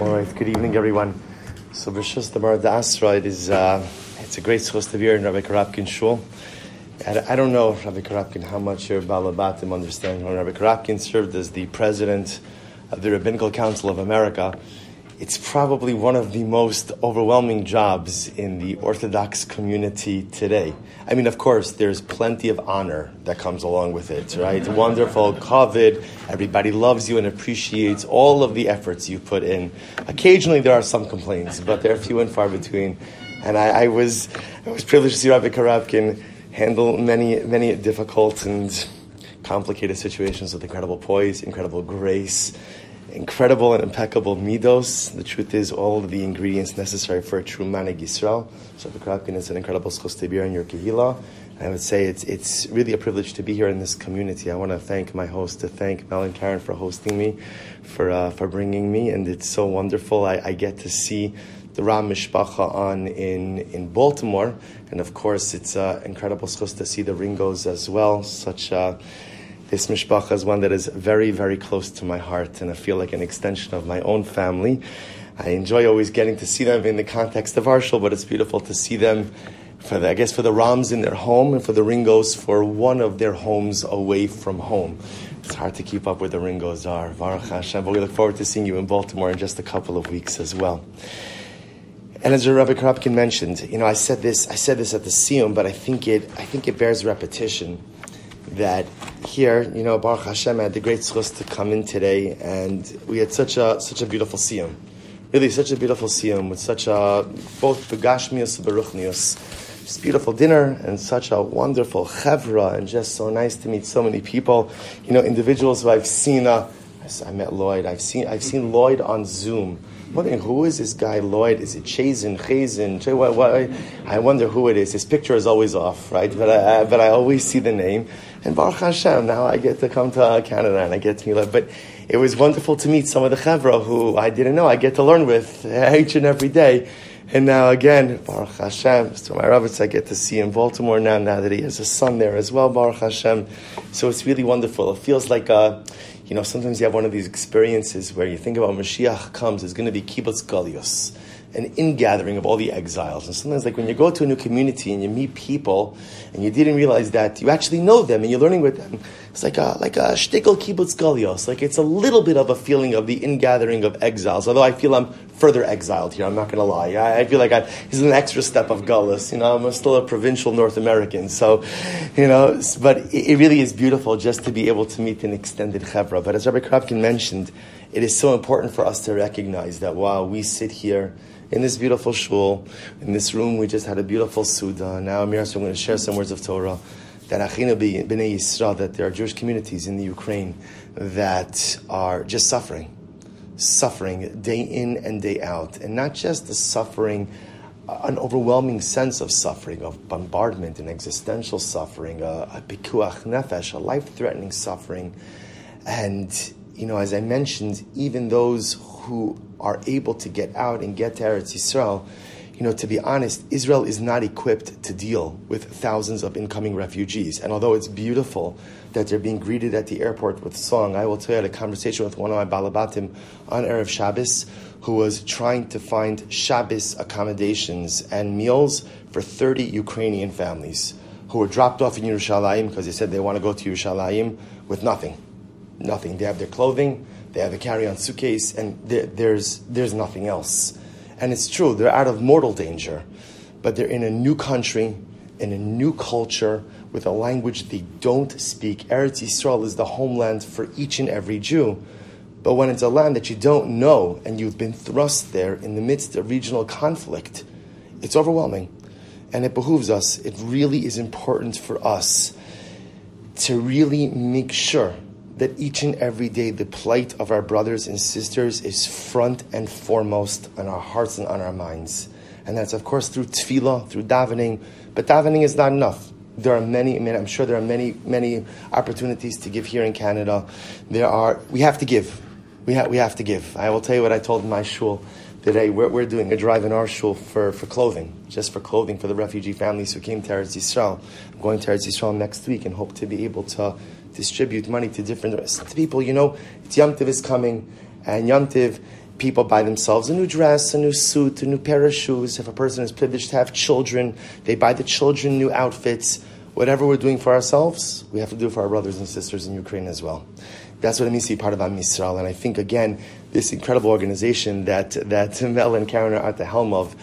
All right, good evening, everyone. So, Rishus the Marad Asra, it is, uh, it's a great schos to here in Rabbi Korobkin Shul. I, I don't know, Rabbi Korobkin, how much your Balabatim understand. Rabbi Korobkin served as the president of the Rabbinical Council of America, it's probably one of the most overwhelming jobs in the Orthodox community today. I mean, of course, there's plenty of honor that comes along with it, right? Wonderful, kavod, everybody loves you and appreciates all of the efforts you put in. Occasionally, there are some complaints, but they're few and far between. And I, I was, I was privileged to see Rabbi Korobkin handle many, many difficult and complicated situations with incredible poise, incredible grace incredible and impeccable midos. The truth is, all of the ingredients necessary for a true manig Yisrael. So the Korobkin is an incredible schos to be in your kehila. I would say it's it's really a privilege to be here in this community. I want to thank my host, to thank Mel and Karen for hosting me, for uh, for bringing me, and it's so wonderful. I, I get to see the Ram Mishpacha on in, in Baltimore, and of course, it's uh, incredible schos to see the Ringos as well. Such. Uh, this mishpacha is one that is very, very close to my heart, and I feel like an extension of my own family. I enjoy always getting to see them in the context of Arshel, but it's beautiful to see them for the, I guess for the Rams in their home and for the Ringos for one of their homes away from home. It's hard to keep up where the Ringos are. Baruch Hashem, but we look forward to seeing you in Baltimore in just a couple of weeks as well. And as Rabbi Korobkin mentioned, you know, I said this, I said this at the Siyum, but I think it, I think it bears repetition that here, you know, Baruch Hashem had the great schus to come in today, and we had such a such a beautiful siyum, really such a beautiful siyum with such a both begashmius and beruchnius, just beautiful dinner and such a wonderful chevra, and just so nice to meet so many people, you know, individuals who I've seen. Uh, I met Lloyd. I've seen I've seen Lloyd on Zoom I'm wondering who is this guy Lloyd? Is it Chazin, Chazin? I wonder who it is. His picture is always off, right? But I, but I always see the name. And Baruch Hashem, now I get to come to Canada and I get to meet. But it was wonderful to meet some of the chevra who I didn't know. I get to learn with each and every day. And now again, Baruch Hashem, so my rabbis I get to see in Baltimore now, now that he has a son there as well, Baruch Hashem. So it's really wonderful. It feels like a, you know, sometimes you have one of these experiences where you think about Mashiach comes, it's going to be kibbutz galios, an ingathering of all the exiles. And sometimes, like when you go to a new community and you meet people, and you didn't realize that you actually know them and you're learning with them, it's like a like a shtickle kibbutz galios. Like it's a little bit of a feeling of the ingathering of exiles. Although I feel I'm further exiled here. I'm not going to lie. I, I, feel like I, this is an extra step of gullus. You know, I'm still a provincial North American. So, you know, but it, it really is beautiful just to be able to meet an extended chevra. But as Rabbi Korobkin mentioned, it is so important for us to recognize that while we sit here in this beautiful shul, in this room, we just had a beautiful suda. Now, Amir, so I'm going to share some words of Torah. That Achina B'nai Yisrael, that there are Jewish communities in the Ukraine that are just suffering suffering day in and day out, and not just the suffering, uh, an overwhelming sense of suffering, of bombardment and existential suffering, a, a pikuach nefesh, a life-threatening suffering, and you know, as I mentioned, even those who are able to get out and get to Eretz Yisrael, you know, to be honest, Israel is not equipped to deal with thousands of incoming refugees. And although it's beautiful that they're being greeted at the airport with song. I will tell you, I had a conversation with one of my balabatim on Erev Shabbos who was trying to find Shabbos accommodations and meals for 30 Ukrainian families who were dropped off in Yerushalayim because they said they want to go to Yerushalayim with nothing. Nothing. They have their clothing, they have a carry-on suitcase, and there's, there's nothing else. And it's true, they're out of mortal danger, but they're in a new country, in a new culture, with a language they don't speak. Eretz Yisrael is the homeland for each and every Jew. But when it's a land that you don't know and you've been thrust there in the midst of regional conflict, it's overwhelming. And it behooves us, it really is important for us to really make sure that each and every day the plight of our brothers and sisters is front and foremost on our hearts and on our minds. And that's, of course, through tefillah, through davening. But davening is not enough there are many, I mean, I'm sure there are many, many opportunities to give here in Canada. There are, we have to give. We, ha- we have to give. I will tell you what I told my shul today. We're, we're doing a drive in our shul for, for clothing, just for clothing for the refugee families who came to Eretz Yisrael. I'm going to Eretz Yisrael next week and hope to be able to distribute money to different to people. You know, it's Yom Tiv is coming, and Yom Tiv people buy themselves a new dress, a new suit, a new pair of shoes. If a person is privileged to have children, they buy the children new outfits. Whatever we're doing for ourselves, we have to do for our brothers and sisters in Ukraine as well. That's what it means to be part of Am Yisrael. And I think, again, this incredible organization that, that Mel and Karen are at the helm of,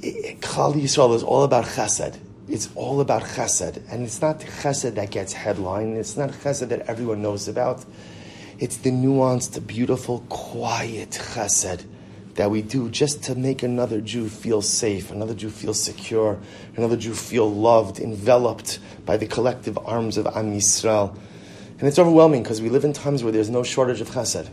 Klal Yisrael is all about chesed. It's all about chesed. And it's not chesed that gets headline. It's not chesed that everyone knows about. It's the nuanced, beautiful, quiet chesed that we do just to make another Jew feel safe, another Jew feel secure, another Jew feel loved, enveloped by the collective arms of Am Yisrael. And it's overwhelming because we live in times where there's no shortage of chesed.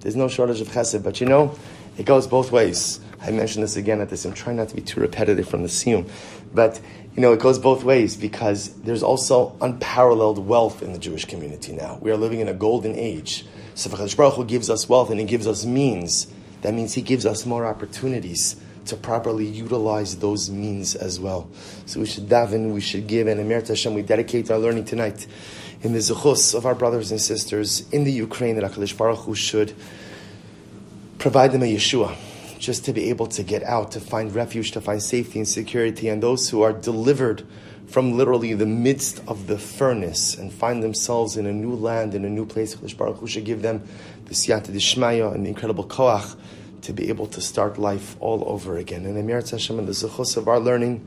There's no shortage of chesed, but you know, it goes both ways. I mentioned this again at this. I'm trying not to be too repetitive from the siyum, but you know, it goes both ways because there's also unparalleled wealth in the Jewish community now. We are living in a golden age. So Baruch Hu gives us wealth and He gives us means, that means He gives us more opportunities to properly utilize those means as well. So we should daven, we should give, and Emir Hashem, we dedicate our learning tonight in the zechus of our brothers and sisters in the Ukraine that HaKadosh Baruch Hu should provide them a Yeshua, just to be able to get out, to find refuge, to find safety and security, and those who are delivered from literally the midst of the furnace and find themselves in a new land, in a new place, HaKadosh Baruch Hu should give them the siyata dishmaya and the incredible koach to be able to start life all over again. And Emir Hashem and the zechus of our learning,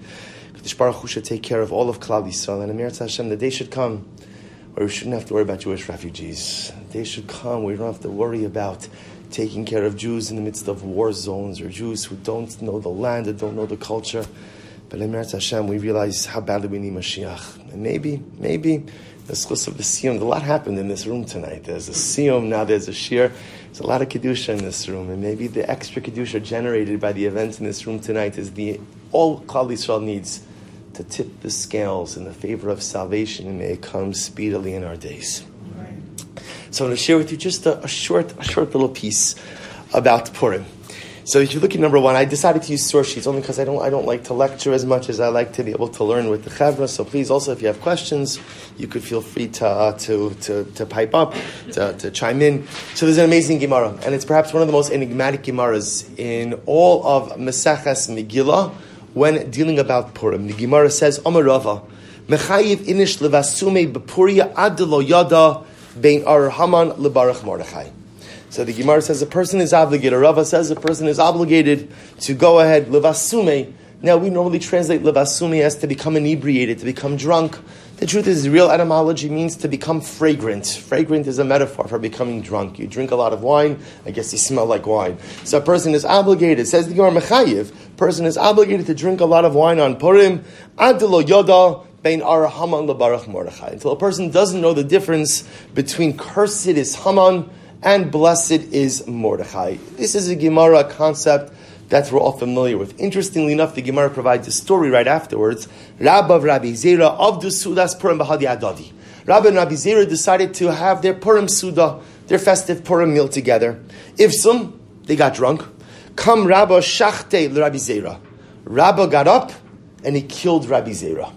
HaKadosh Baruch Hu should take care of all of Klal Yisrael, and Emir Hashem, the day should come where we shouldn't have to worry about Jewish refugees. They should come where we don't have to worry about taking care of Jews in the midst of war zones or Jews who don't know the land or don't know the culture. But in Meretz Hashem, we realize how badly we need Mashiach. And maybe, maybe the schus of the Siyum, a lot happened in this room tonight. There's a Siyum, now there's a Shir. There's a lot of Kedusha in this room. And maybe the extra Kedusha generated by the events in this room tonight is the all Klal Yisrael needs to tip the scales in the favor of salvation, and may it come speedily in our days. So I'm going to share with you just a, a, short, a short little piece about Purim. So if you look at number one, I decided to use source sheets only because I don't, I don't like to lecture as much as I like to be able to learn with the chevra. So please, also, if you have questions, you could feel free to, uh, to, to, to, pipe up, to, to chime in. So there's an amazing Gemara, and it's perhaps one of the most enigmatic Gemaras in all of Maseches Megillah when dealing about Purim. The Gemara says, Omer Omarava, Mechayiv inish levasume bepuria adelo yada bein lebarach mordechai. So the Gemara says a person is obligated, Rava says a person is obligated to go ahead, levasume. Now we normally translate levasume as to become inebriated, to become drunk. The truth is, real etymology means to become fragrant. Fragrant is a metaphor for becoming drunk. You drink a lot of wine, I guess you smell like wine. So a person is obligated, says the Gemara Mechayiv, person is obligated to drink a lot of wine on Purim, Adelo Yoda, Until a person doesn't know the difference between cursed is Haman and blessed is Mordechai. This is a Gemara concept that we're all familiar with. Interestingly enough, the Gemara provides a story right afterwards. Rabbav Rabbi Zera of the Sudas Purim Bahadi Adadi. Rabbi and Rabbi Zera decided to have their Purim Suda, their festive Purim meal together. If some, they got drunk. Come Rabba Shachte Rabbi Zera. Rabba got up and he killed Rabbi Zera.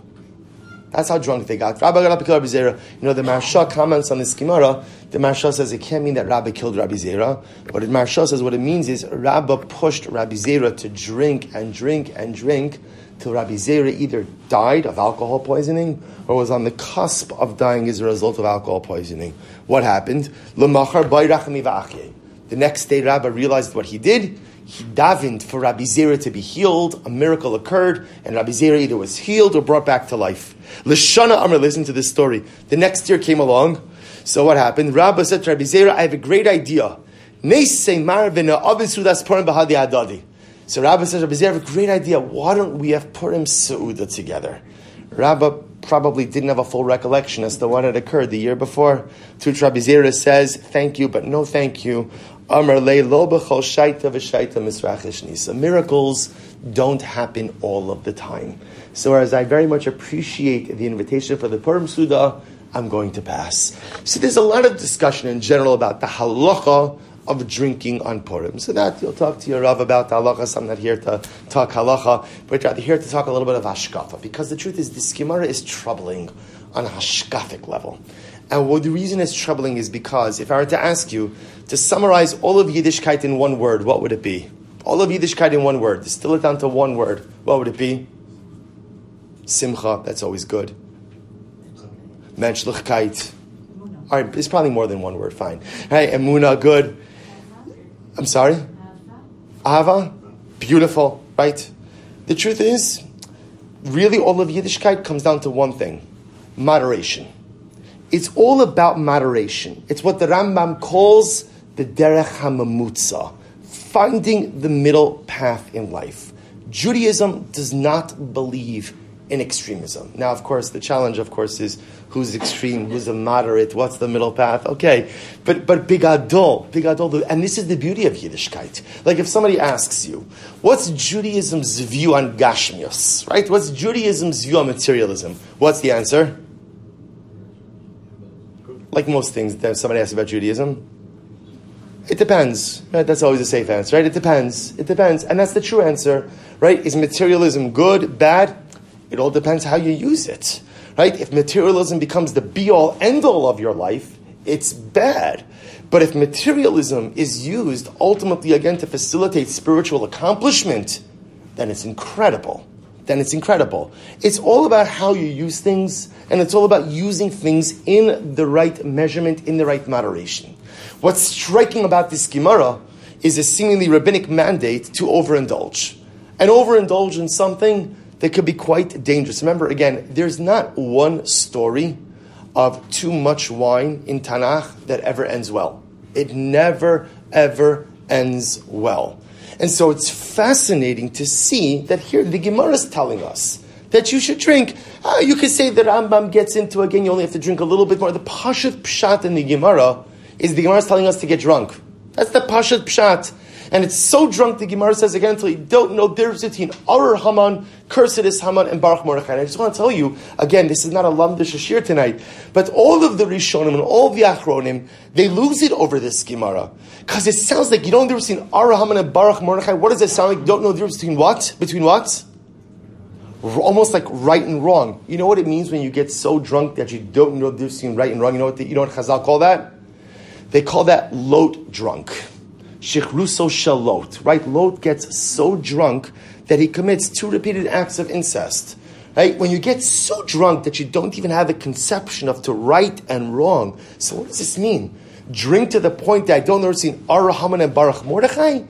That's how drunk they got. Rabbi got up and Rabbi Zera. You know, the Maharsha comments on this Gemara. The Maharsha says it can't mean that Rabbi killed Rabbi Zera. But the Maharsha says what it means is Rabbi pushed Rabbi Zera to drink and drink and drink till Rabbi Zera either died of alcohol poisoning or was on the cusp of dying as a result of alcohol poisoning. What happened? The next day, Rabbi realized what he did he davened for Rabbi Zera to be healed. A miracle occurred, and Rabbi Zera either was healed or brought back to life. Lashana Amr, listen to this story. The next year came along. So what happened? Rabbi said to Rabbi Zera, I have a great idea. So Rabbi says, Rabbi Zera, I have a great idea. Why don't we have Purim Seudah together? Rabbi probably didn't have a full recollection as to what had occurred the year before. Which Rabbi Zera says, thank you, but no thank you. Amr le shaita misrachish nisa. Miracles don't happen all of the time. So as I very much appreciate the invitation for the Purim Suda, I'm going to pass. So there's a lot of discussion in general about the halacha of drinking on Purim. So that you'll talk to your Rav about the halacha. So I'm not here to talk halacha, but rather here to talk a little bit of hashkafa. Because the truth is, this Gemara is troubling on a hashkafic level. And what the reason is troubling is because if I were to ask you to summarize all of Yiddishkeit in one word, what would it be? All of Yiddishkeit in one word. Distill it down to one word. What would it be? Simcha. That's always good. Menschlichkeit. All right, it's probably more than one word. Fine. Hey, emuna, good. I'm sorry. Ava, beautiful. Right. The truth is, really, all of Yiddishkeit comes down to one thing: moderation. It's all about moderation. It's what the Rambam calls the derech hamamutza, finding the middle path in life. Judaism does not believe in extremism. Now, of course, the challenge, of course, is who's extreme, who's a moderate, what's the middle path? Okay, but but bigadol, bigadol, and this is the beauty of Yiddishkeit. Like if somebody asks you, what's Judaism's view on gashmios, right? What's Judaism's view on materialism? What's the answer? Like most things, that somebody asks about Judaism. It depends. Right? That's always a safe answer, right? It depends. It depends, and that's the true answer, right? Is materialism good, bad? It all depends how you use it. Right? If materialism becomes the be all end all of your life, it's bad. But if materialism is used ultimately again to facilitate spiritual accomplishment, then it's incredible. Then it's incredible. It's all about how you use things, and it's all about using things in the right measurement, in the right moderation. What's striking about this Gemara is a seemingly rabbinic mandate to overindulge. And overindulge in something that could be quite dangerous. Remember, again, there's not one story of too much wine in Tanakh that ever ends well. It never, ever ends well. And so it's fascinating to see that here the Gemara is telling us that you should drink. Uh, you could say that Rambam gets into again, you only have to drink a little bit more. The Pashat Pshat in the Gemara is the Gemara is telling us to get drunk. That's the Pashat Pshat. And it's so drunk, the Gemara says again, until you don't know the difference between Arur Haman, Cursedis Haman, and Baruch Mordechai. And I just want to tell you, again, this is not a Lamdish Ashir tonight, but all of the Rishonim and all the Achronim, they lose it over this Gemara. Because it sounds like you don't know the difference between Arur Haman and Baruch Mordechai. What does it sound like? You don't know the difference between what? Between what? almost like right and wrong. You know what it means when you get so drunk that you don't know the difference between right and wrong? You know what the, you know what Chazal call that? They call that lot drunk. Shichruso Shalot, right? Lot gets so drunk that he commits two repeated acts of incest. Right? When you get so drunk that you don't even have a conception of to right and wrong. So what does this mean? Drink to the point that I don't understand Arahaman and Baruch Mordechai?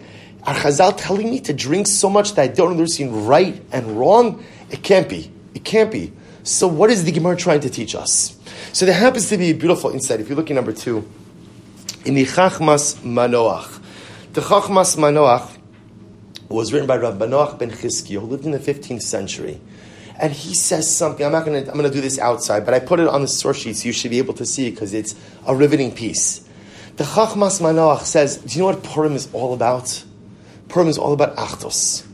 Are Chazal telling me to drink so much that I don't understand right and wrong? It can't be. It can't be. So what is the Gemara trying to teach us? So there happens to be a beautiful insight. If you look at number two, in the Chachmas Manoach, the Chachmas Manoach was written by Rav Manoach ben Chizki, who lived in the 15th century. And he says something, I'm not going to, I'm going to do this outside, but I put it on the source sheet so you should be able to see it because it's a riveting piece. The Chachmas Manoach says, do you know what Purim is all about? Purim is all about Achdos.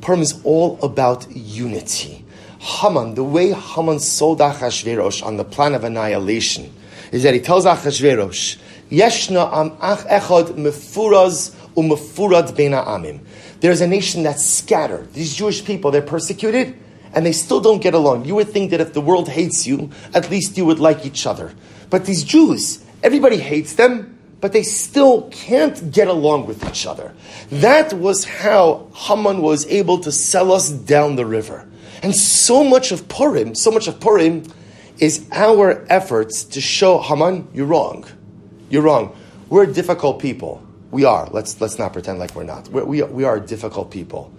Purim is all about unity. Haman, the way Haman sold Achashverosh on the plan of annihilation, is that he tells Achashverosh, Yeshna am ach echad mefuraz umefurad bena amim. There's a nation that's scattered. These Jewish people, they're persecuted and they still don't get along. You would think that if the world hates you, at least you would like each other. But these Jews, everybody hates them, but they still can't get along with each other. That was how Haman was able to sell us down the river. And so much of Purim, so much of Purim is our efforts to show Haman, you're wrong. You're wrong. We're difficult people. We are. Let's, let's not pretend like we're not. We're, we, we are difficult people.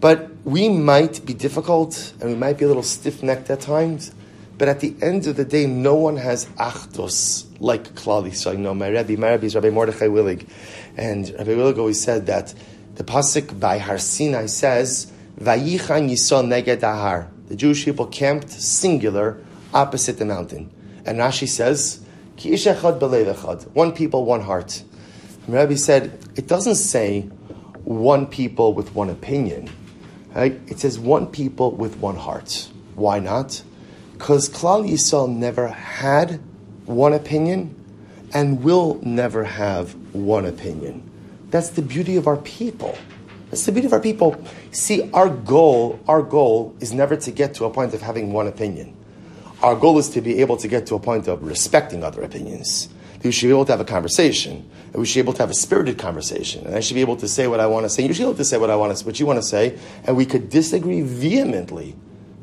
But we might be difficult and we might be a little stiff necked at times. But at the end of the day, no one has achdos like Klali. So I know my Rebbe, my Rebbe is Rabbi Mordechai Willig. And Rabbi Willig always said that the pasuk by Har Sinai says, Vayichan Yisrael neged ahar. The Jewish people camped singular opposite the mountain. And Rashi says, One people, one heart. And Rabbi said, it doesn't say one people with one opinion. Right? It says one people with one heart. Why not? Because Klal Yisrael never had one opinion and will never have one opinion. That's the beauty of our people. That's the beauty of our people. See, our goal, our goal is never to get to a point of having one opinion. Our goal is to be able to get to a point of respecting other opinions. That we should be able to have a conversation, and we should be able to have a spirited conversation, and I should be able to say what I want to say. You should be able to say what I want to, what you want to say, and we could disagree vehemently,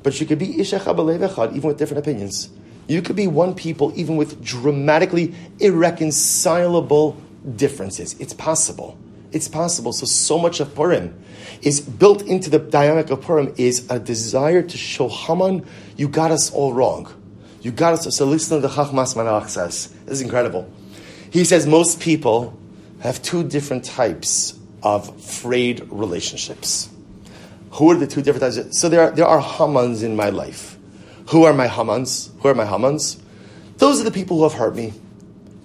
but you could be ishach even with different opinions. You could be one people even with dramatically irreconcilable differences. It's possible. It's possible. So, so much of Purim is built into the dynamic of Purim is a desire to show Haman, you got us all wrong. You got us. So, listen to the Chachmas Manoach says. This is incredible. He says most people have two different types of frayed relationships. Who are the two different types? So, there are, there are Hamans in my life. Who are my Hamans? Who are my Hamans? Those are the people who have hurt me.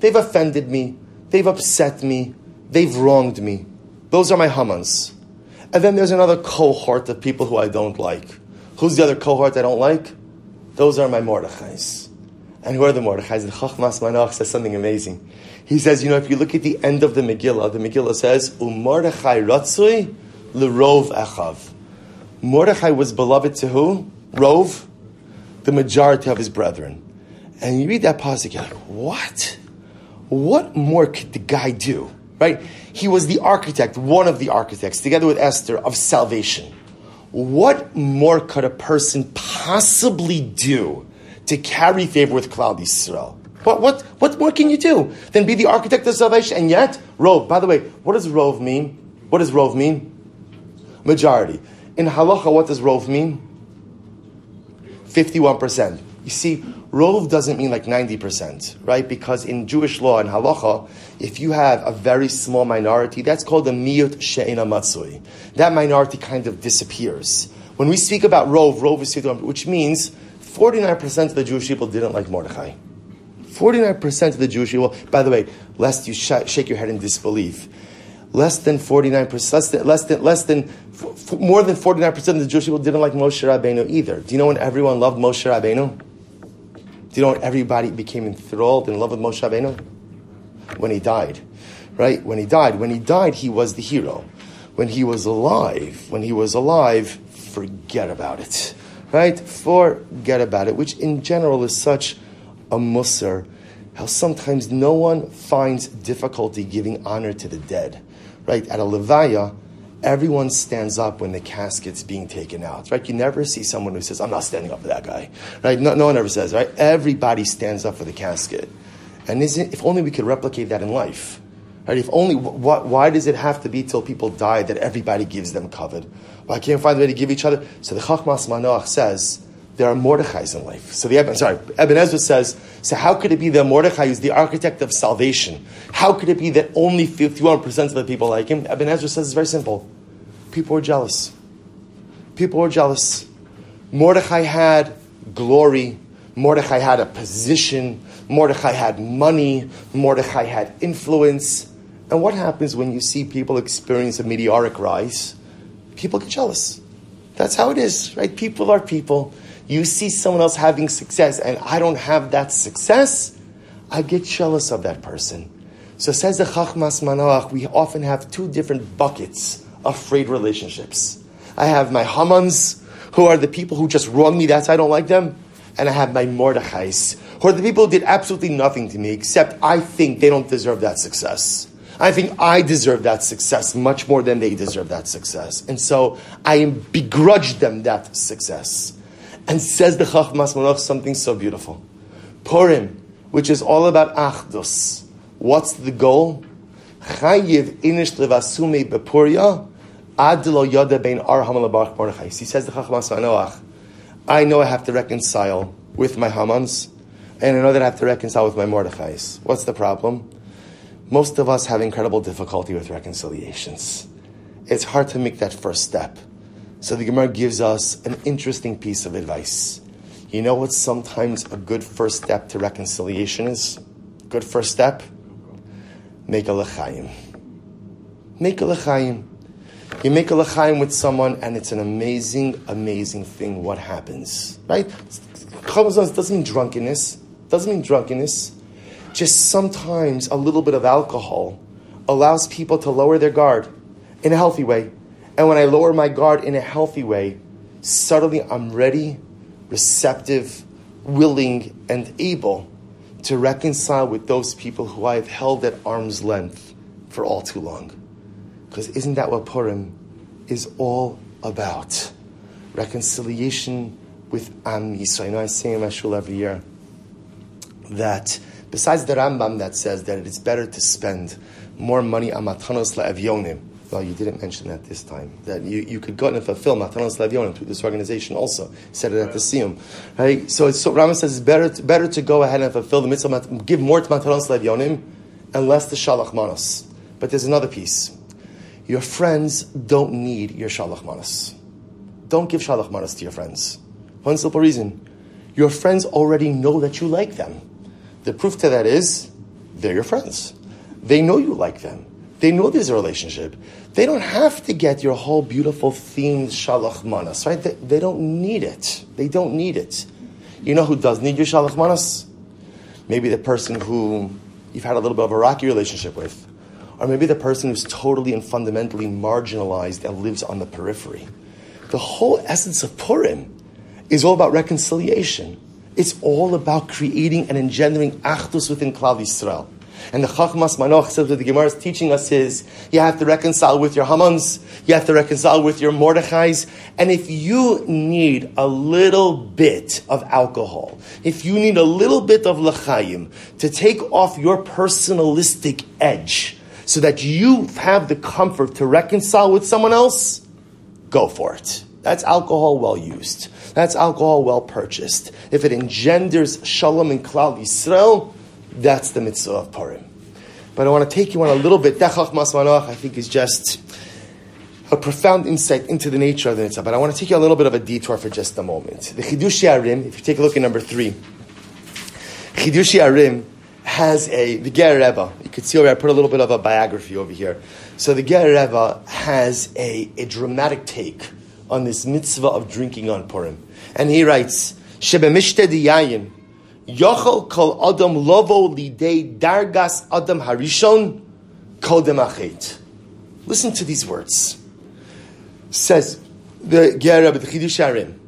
They've offended me. They've upset me. They've wronged me. Those are my Hamans. And then there's another cohort of people who I don't like. Who's the other cohort I don't like? Those are my Mordechais. And who are the Mordechais? The Chachmas Manoach says something amazing. He says, you know, if you look at the end of the Megillah, the Megillah says, Umordechai ratzui l'rov echav. Mordechai was beloved to who? Rove? the majority of his brethren. And you read that passage, you're like, what? What more could the guy do? Right? He was the architect, one of the architects, together with Esther, of salvation. What more could a person possibly do to carry favor with Klal Yisrael? What, what, what more can you do than be the architect of salvation? And yet, Rove, by the way, what does Rove mean? What does Rove mean? Majority. In halacha, what does Rove mean? 51%. You see, rov doesn't mean like 90%, right? Because in Jewish law and halacha, if you have a very small minority, that's called a miyut she'ena matzui. That minority kind of disappears. When we speak about rov, rov is which means 49% of the Jewish people didn't like Mordechai. 49% of the Jewish people, by the way, lest you sh- shake your head in disbelief, less than 49%, less than, less than, less than f- more than 49% of the Jewish people didn't like Moshe Rabbeinu either. Do you know when everyone loved Moshe Rabbeinu? Do you know everybody became enthralled in love with Moshe Rabbeinu? When he died, right? When he died. When he died, he was the hero. When he was alive, when he was alive, forget about it, right? Forget about it, which in general is such a musr, how sometimes no one finds difficulty giving honor to the dead right? At a levaya, everyone stands up when the casket's being taken out, right? You never see someone who says, I'm not standing up for that guy, right? No, no one ever says, right? Everybody stands up for the casket. And isn't, if only we could replicate that in life, right? If only, wh- why does it have to be till people die that everybody gives them covet? Why can't find a way to give each other? So the Chachmas Manoach says, there are Mordechais in life. So the sorry, Ibn Ezra says, so how could it be that Mordechai is the architect of salvation? How could it be that only 51% of the people like him? Ibn Ezra says it's very simple. People were jealous. People were jealous. Mordechai had glory. Mordechai had a position. Mordechai had money. Mordechai had influence. And what happens when you see people experience a meteoric rise? People get jealous. That's how it is, right? People are people you see someone else having success and I don't have that success, I get jealous of that person. So says the Chachmas Manoach, we often have two different buckets of frayed relationships. I have my Hamans, who are the people who just wronged me, that's I don't like them. And I have my Mordechais, who are the people who did absolutely nothing to me, except I think they don't deserve that success. I think I deserve that success much more than they deserve that success. And so I begrudge them that success. And says the Chachmas Manoach something so beautiful. Purim, which is all about Achdus. What's the goal? Chayiv inish levasume bepuria ad lo yada bein ar hamalabarach Mordechai. He says the Chachmas I know I have to reconcile with my Hamans, and I know that I have to reconcile with my Mordechais. What's the problem? Most of us have incredible difficulty with reconciliations. It's hard to make that first step. So the Gemara gives us an interesting piece of advice. You know what sometimes a good first step to reconciliation is? Good first step? Make a lechaim. Make a lechaim. You make a lechaim with someone, and it's an amazing, amazing thing. What happens, right? doesn't mean drunkenness. Doesn't mean drunkenness. Just sometimes a little bit of alcohol allows people to lower their guard in a healthy way. And when I lower my guard in a healthy way, suddenly I'm ready, receptive, willing, and able to reconcile with those people who I have held at arm's length for all too long. Because isn't that what Purim is all about? Reconciliation with Am Yisrael. You know, I say in my shul every year that besides the Rambam that says that it is better to spend more money on matanos la'evyonim, well, you didn't mention that this time. That you, you could go and fulfill Matanos Levyonim through this organization also. Said it at the Siyum. Right? So, so Rama says it's better to, better to go ahead and fulfill the mitzvah, give more to Matanos Levyonim and less to Shalach Manos. But there's another piece. Your friends don't need your Shalach Manos. Don't give Shalach Manos to your friends. One simple reason. Your friends already know that you like them. The proof to that is they're your friends. They know you like them. They know there's a relationship. They don't have to get your whole beautiful themed shalach manas, right? They, they don't need it. They don't need it. You know who does need your shalach manas? Maybe the person who you've had a little bit of a rocky relationship with. Or maybe the person who's totally and fundamentally marginalized and lives on the periphery. The whole essence of Purim is all about reconciliation. It's all about creating and engendering achdus within Klal Yisrael. And the Chachmas Manoach says that the Gemara is teaching us is you have to reconcile with your Hamans, you have to reconcile with your Mordechais, and if you need a little bit of alcohol, if you need a little bit of lachayim to take off your personalistic edge, so that you have the comfort to reconcile with someone else, go for it. That's alcohol well used. That's alcohol well purchased. If it engenders shalom in Klal Yisrael, that's the mitzvah of Purim. But I want to take you on a little bit. The Chachmas Manoach, I think, is just a profound insight into the nature of the mitzvah. But I want to take you a little bit of a detour for just a moment. The Chidushei HaRim, if you take a look at number three, Chidushei HaRim has a, the Ger Rebbe, you can see over I put a little bit of a biography over here. So the Ger Rebbe has a, a dramatic take on this mitzvah of drinking on Purim. And he writes, Shebe Mishte Yayin, Yochel kol adam lovo lidei dargas adam harishon kodem achet. Listen to these words. Says the Ger Rebbe, the Chidushei HaRim,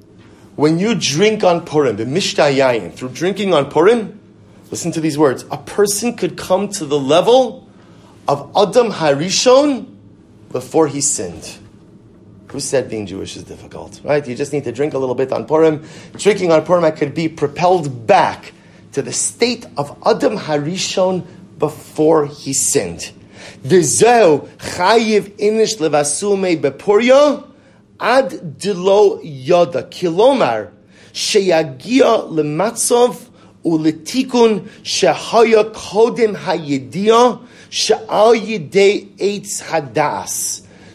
when you drink on Purim, the Mishtayayin, through drinking on Purim, listen to these words. A person could come to the level of Adam Harishon before he sinned. Who said being Jewish is difficult, right? You just need to drink a little bit on Purim. Drinking on Purim, I could be propelled back to the state of Adam Harishon before he sinned. V'zeu chayiv inish levasume bepurya ad dilo yoda. Kilomar sheyagia lematzov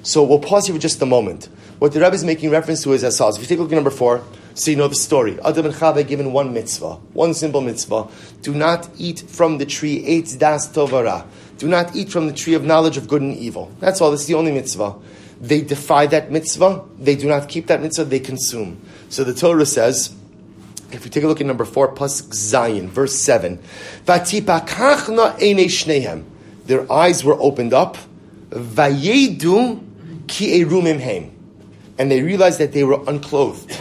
So we'll pause here for just a moment. What the Rebbe is making reference to is as follows. If you take a look at number four, so you know the story. Adam and Chava given one mitzvah, one simple mitzvah. Do not eat from the tree eitz das tovara. Do not eat from the tree of knowledge of good and evil. That's all. Is the only mitzvah. They defy that mitzvah. They do not keep that mitzvah. They consume. So the Torah says, if we take a look at number four, pasuk Zion, verse seven. Their eyes were opened up. Vayedu ki erumim. And they realized that they were unclothed.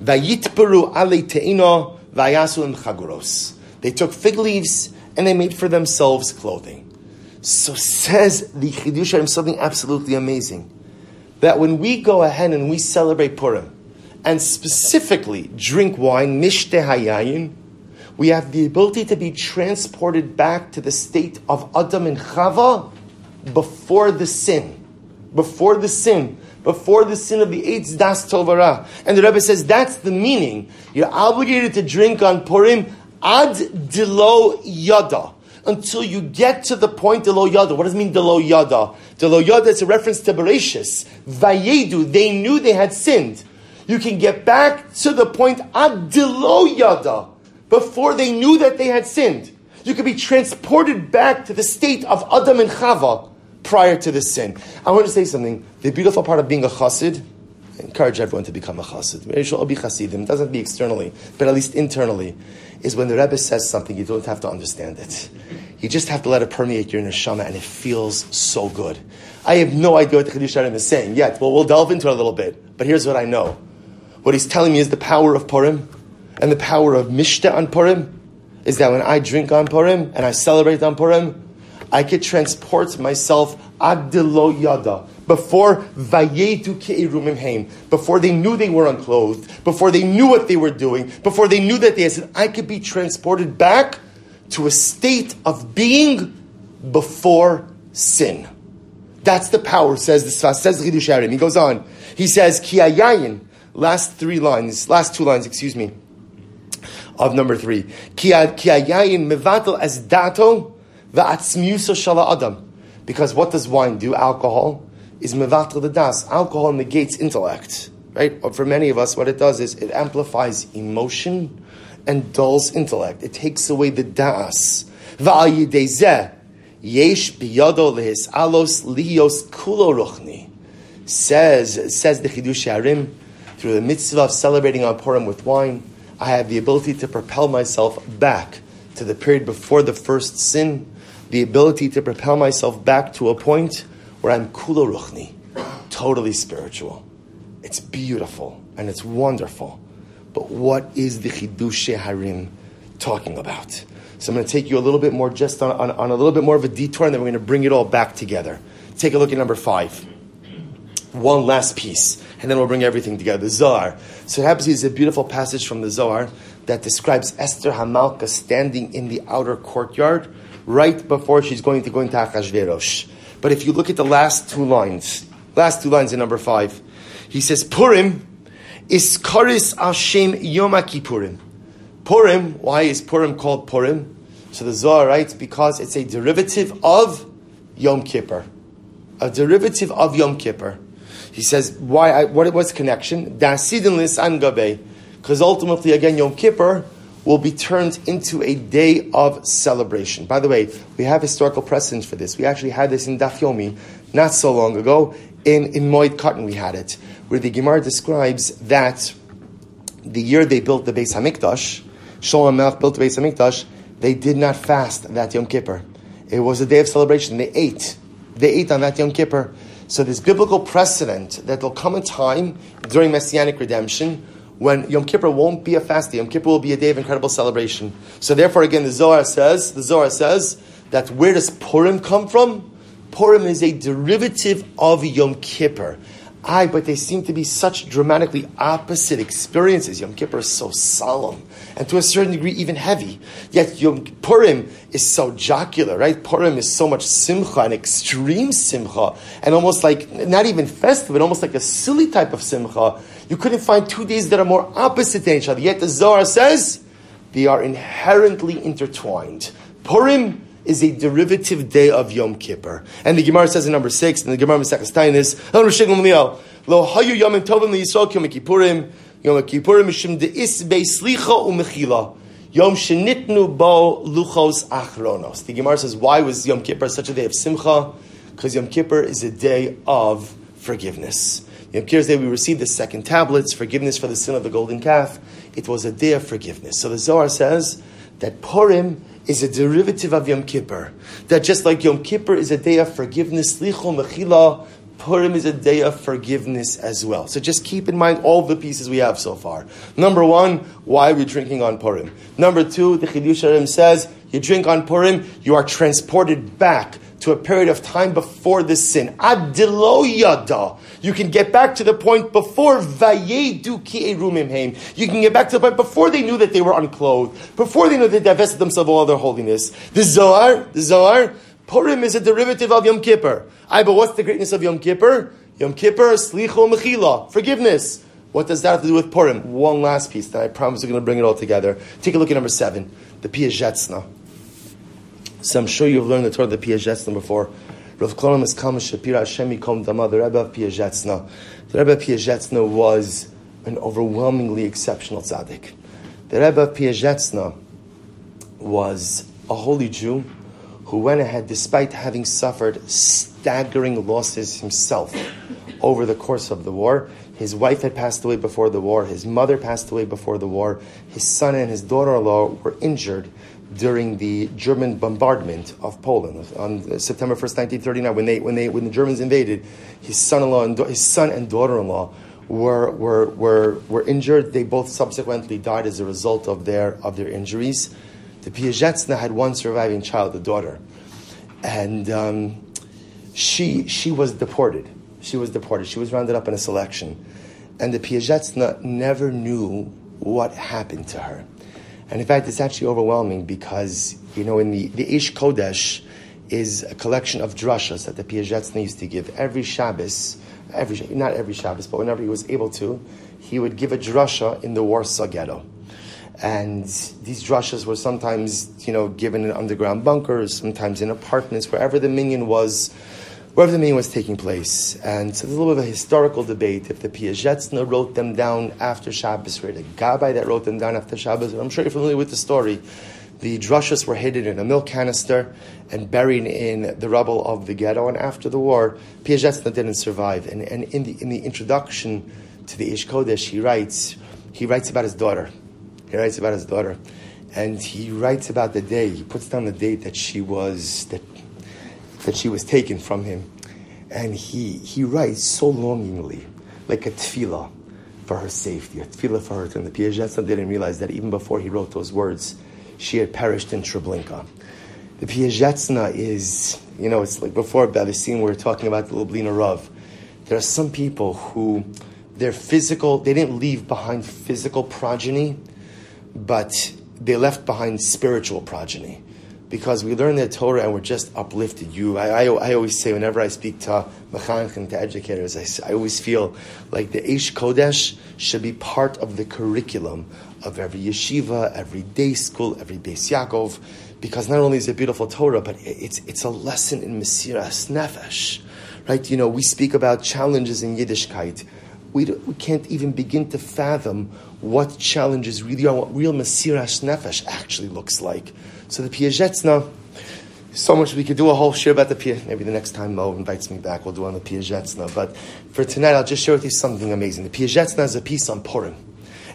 Ale te'ino vayasu chaguros. They took fig leaves and they made for themselves clothing. So says the Chidushei something absolutely amazing. That when we go ahead and we celebrate Purim, and specifically drink wine, mishte hayayin, we have the ability to be transported back to the state of Adam and Chava before the sin. Before the sin. Before the sin of the Eitz Das Tovara. And the Rebbe says that's the meaning. You're obligated to drink on Purim ad dilo yada. Until you get to the point dilo yada. What does it mean dilo yada? Dilo yada is a reference to Bereshis. Vayedu, they knew they had sinned. You can get back to the point ad dilo yada. Before they knew that they had sinned. You could be transported back to the state of Adam and Chava prior to the sin. I want to say something. The beautiful part of being a chassid, I encourage everyone to become a chassid. All be chassidim. It doesn't be externally, but at least internally, is when the Rebbe says something, you don't have to understand it. You just have to let it permeate your neshama, and it feels so good. I have no idea what the HaRim is saying yet. Well, we'll delve into it a little bit. But here's what I know. What he's telling me is the power of Purim and the power of Mishta on Purim is that when I drink on Purim and I celebrate on Purim, I could transport myself adilo yada before vayetu ke'irumim before they knew they were unclothed, before they knew what they were doing, before they knew that they had said, I could be transported back to a state of being before sin. That's the power, says the Sfas, says Chidush He goes on. He says, Ki last three lines, last two lines, excuse me, of number three. Ki mevatel as dato va'atzmiusa shala adam. Because what does wine do? Alcohol is mevatel the das. Alcohol negates intellect, right? For many of us, what it does is it amplifies emotion and dulls intellect. It takes away the das. Yesh alos lios kulo ruchni. Says, says the Chidush Harim, through the mitzvah of celebrating on Purim with wine, I have the ability to propel myself back to the period before the first sin, the ability to propel myself back to a point where I'm kula ruchni, totally spiritual. It's beautiful and it's wonderful. But what is the Chidush Harim talking about? So I'm going to take you a little bit more, just on, on, on a little bit more of a detour, and then we're going to bring it all back together. Take a look at number five. One last piece and then we'll bring everything together. The Zohar. So it happens is a beautiful passage from the Zohar that describes Esther Hamalka standing in the outer courtyard right before she's going to go into Achashverosh. But if you look at the last two lines, last two lines in number five, he says, Purim is Karis Hashem Yom Kippurim. Purim, why is Purim called Purim? So the Zohar writes, because it's a derivative of Yom Kippur. A derivative of Yom Kippur. He says, why, I, what was connection? Because ultimately, again, Yom Kippur will be turned into a day of celebration. By the way, we have historical precedents for this. We actually had this in Daf Yomi not so long ago. In, in Moed Katan, we had it, where the Gemara describes that the year they built the Beis Hamikdash, Shlomo Melech built the Beis Hamikdash, they did not fast that Yom Kippur. It was a day of celebration. They ate. They ate on that Yom Kippur. So there's biblical precedent that there'll come a time during Messianic redemption when Yom Kippur won't be a fast day. Yom Kippur will be a day of incredible celebration. So therefore, again, the Zohar says, the Zohar says that where does Purim come from? Purim is a derivative of Yom Kippur. Aye, but they seem to be such dramatically opposite experiences. Yom Kippur is so solemn and to a certain degree even heavy. Yet Yom Purim is so jocular, right? Purim is so much simcha, an extreme simcha, and almost like not even festive, but almost like a silly type of simcha. You couldn't find two days that are more opposite than each other. Yet the Zohar says they are inherently intertwined. Purim is a derivative day of Yom Kippur. And the Gemara says in number six, and the Gemara Mesechus Tainis, Lo hayu yomim tovim liyisrael Yom Kippurim, Yom Kippurim mishim de'is slicha u'mechila. Yom shenitnu bo luchos achronos. The Gemara says, why was Yom Kippur such a day of simcha? Because Yom Kippur is a day of forgiveness. Yom Kippur's day we received the second tablets, forgiveness for the sin of the golden calf. It was a day of forgiveness. So the Zohar says that Purim is a derivative of Yom Kippur. That just like Yom Kippur is a day of forgiveness, Licho Mechila, Purim is a day of forgiveness as well. So just keep in mind all the pieces we have so far. Number one, why are we drinking on Purim? Number two, the Chidush Harim says, you drink on Purim, you are transported back to a period of time before the sin. Adilo yada. You can get back to the point before vayedu ki heim. You can get back to the point before they knew that they were unclothed, before they knew they divested themselves of all their holiness. The Zohar, the Zohar, Purim is a derivative of Yom Kippur. I, but what's the greatness of Yom Kippur? Yom Kippur, slicho mechila, forgiveness. What does that have to do with Purim? One last piece that I promise we're going to bring it all together. Take a look at number seven, the Piazetzna. So I'm sure you've learned the Torah, the Piazetzna before. Rav Kalonymus Kalman Shapira Hashem Yikom Dama, the Rebbe of Piazetzna. The Rebbe of Piazetzna was an overwhelmingly exceptional tzaddik. The Rebbe of Piazetzna was a holy Jew who went ahead, despite having suffered staggering losses himself over the course of the war. His wife had passed away before the war, his mother passed away before the war, his son and his daughter in law were injured during the German bombardment of Poland on September 1st, 1939, when, they, when, they, when the Germans invaded, his son-in-law and his son and daughter-in-law were, were, were, were injured. They both subsequently died as a result of their, of their injuries. The Piazetzna had one surviving child, a daughter. And um, she, she was deported. She was deported. She was rounded up in a selection. And the Piazetzna never knew what happened to her. And in fact, it's actually overwhelming because, you know, in the, the Eish Kodesh is a collection of drushas that the Piazetzna used to give every Shabbos every not every Shabbos, but whenever he was able to, he would give a drasha in the Warsaw ghetto. And these drushas were sometimes, you know, given in underground bunkers, sometimes in apartments, wherever the minyan was, wherever the meeting was taking place. And so there's a little bit of a historical debate if the Piazetzna wrote them down after Shabbos, or the Gabbai that wrote them down after Shabbos. I'm sure you're familiar with the story the drushas were hidden in a milk canister and buried in the rubble of the ghetto. And after the war, Piazetzna didn't survive. And, and in, the, in the introduction to the Eish Kodesh, he writes, he writes about his daughter. He writes about his daughter. And he writes about the day, he puts down the date that she was, that, that she was taken from him. And he, he writes so longingly, like a tefillah for her safety, a tefillah for her. And the Piazetzna didn't realize that even before he wrote those words, she had perished in Treblinka. The Piazetzna is, you know, it's like before scene we were talking about the Lubliner Rav. There are some people who their physical, they didn't leave behind physical progeny, but they left behind spiritual progeny. Because we learn the Torah and we're just uplifted. You, I, I, I always say whenever I speak to mechanchim, to educators, I, I always feel like the Eish Kodesh should be part of the curriculum of every yeshiva, every day school, every Beis Yaakov, because not only is it beautiful Torah, but it's, it's a lesson in Mesiras Nefesh. Right? You know, we speak about challenges in Yiddishkeit. We, we can't even begin to fathom what challenges really are, what real Mesiras Nefesh actually looks like. So the Piazetzna, so much we could do a whole share about the Pia. Maybe the next time Mo invites me back, we'll do on the Piazetzna. But for tonight, I'll just share with you something amazing. The Piazetzna is a piece on Purim.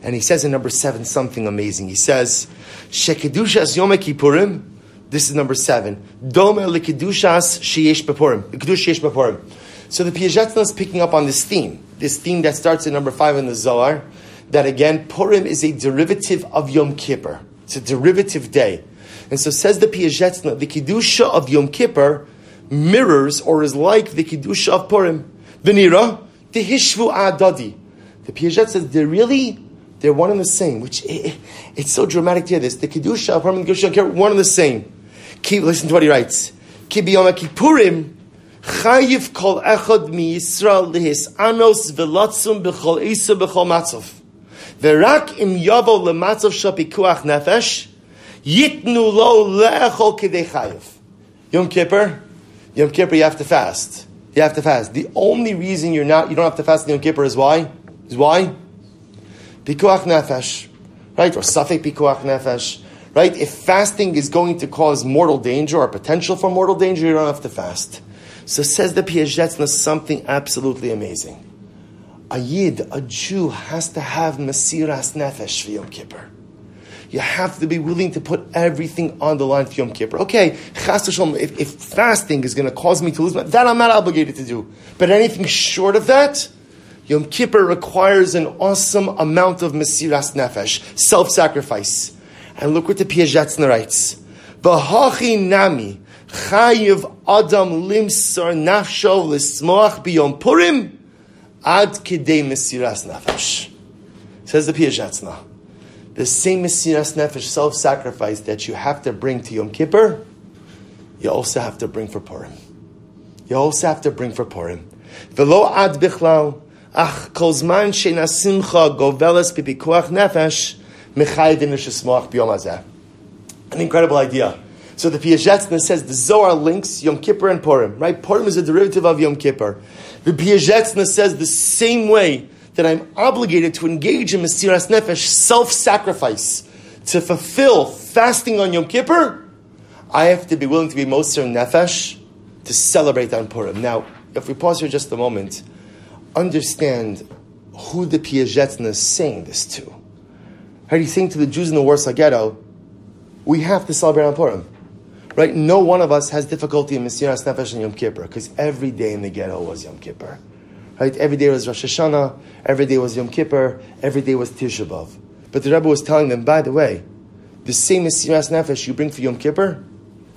And he says in number seven something amazing. He says, Shekedushas Yom Kippurim, this is number seven. Dome Likedushas Sheyesh Bepurim. Kedush Sheyesh Bepurim. So the Piazetzna is picking up on this theme, this theme that starts in number five in the Zohar, that again, Purim is a derivative of Yom Kippur. It's a derivative day. And so says the Piazetzna, the Kedusha of Yom Kippur mirrors or is like the Kedusha of Purim. Venira, the Hishvu Adadi. The Piaget says they're really they're one and the same, which it, it's so dramatic to hear this. The Kedusha, Apartment Kedusha, one and the same. Keep, listen to what he writes. Ki biyom Kippurim, chayiv kol echad mi Yisrael lihis anos velatzum b'chol isa b'chol matzov. Verak im yavo lematzov shapikuach nefesh, yitnu lo le'echol kidei. Yom Kippur, Yom Kippur you have to fast. You have to fast. The only reason you're not, you don't have to fast in Yom Kippur is why? Is why? Pikuach nefesh, right? Or safek pikuach nefesh, right? If fasting is going to cause mortal danger or potential for mortal danger, you don't have to fast. So says the Piazetzna something absolutely amazing. A Yid, a Jew, has to have Mesiras Nefesh for Yom Kippur. You have to be willing to put everything on the line for Yom Kippur. Okay, if, if fasting is going to cause me to lose my, that I'm not obligated to do. But anything short of that, Yom Kippur requires an awesome amount of Mesiras Nefesh, self-sacrifice. And look what the Piazetzna writes. V'hachi nami chayiv adam limsar nafsho l'smoach biyom purim ad kidei Mesiras Nefesh. Says the Piazetzna. The same Mesiras Nefesh, self-sacrifice that you have to bring to Yom Kippur, you also have to bring for Purim. You also have to bring for Purim. V'lo ad bichlal Ach, kol sheina simcha goveles bipikuach nefesh hazeh. An incredible idea. So the Piazetzna says the Zohar links Yom Kippur and Purim, right? Purim is a derivative of Yom Kippur. The Piazetzna says the same way that I'm obligated to engage in Mesiras Nefesh, self-sacrifice, to fulfill fasting on Yom Kippur, I have to be willing to be Moser Nefesh to celebrate on Purim. Now, if we pause here just a moment, understand who the Piazetzna is saying this to. How do you think to the Jews in the Warsaw Ghetto, we have to celebrate on Purim? Right? No one of us has difficulty in Mesiras Nefesh and Yom Kippur because every day in the ghetto was Yom Kippur. Right? Every day was Rosh Hashanah, every day was Yom Kippur, every day was Tisha B'Av. But the Rebbe was telling them, by the way, the same Mesiras Nefesh you bring for Yom Kippur,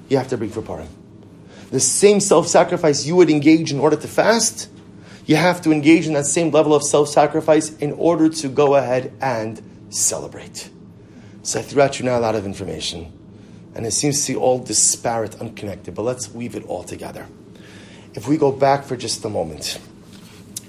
you have to bring for Purim. The same self-sacrifice you would engage in order to fast, you have to engage in that same level of self-sacrifice in order to go ahead and celebrate. So I threw at you now a lot of information, and it seems to be all disparate, unconnected, but let's weave it all together. If we go back for just a moment,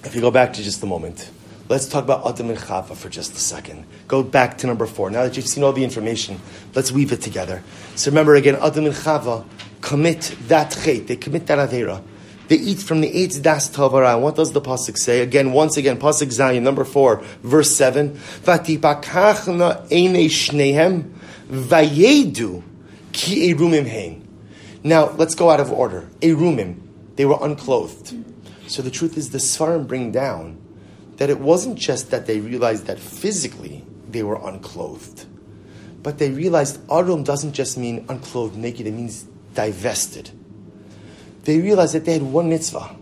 if you go back to just a moment, let's talk about Adam and Chava for just a second. Go back to number four. Now that you've seen all the information, let's weave it together. So remember again, Adam and Chava commit that chait, they commit that avera. They eat from the eight das tavara. What does the pasuk say? Again, once again, pasuk Zayin, number four, verse seven. Vatipakachna ene shnehem vayedu ki erumim hein. Now let's go out of order. Erumim, they were unclothed. So the truth is, the Svarim bring down that it wasn't just that they realized that physically they were unclothed, but they realized Arum doesn't just mean unclothed, naked, it means divested. They realized that they had one mitzvah.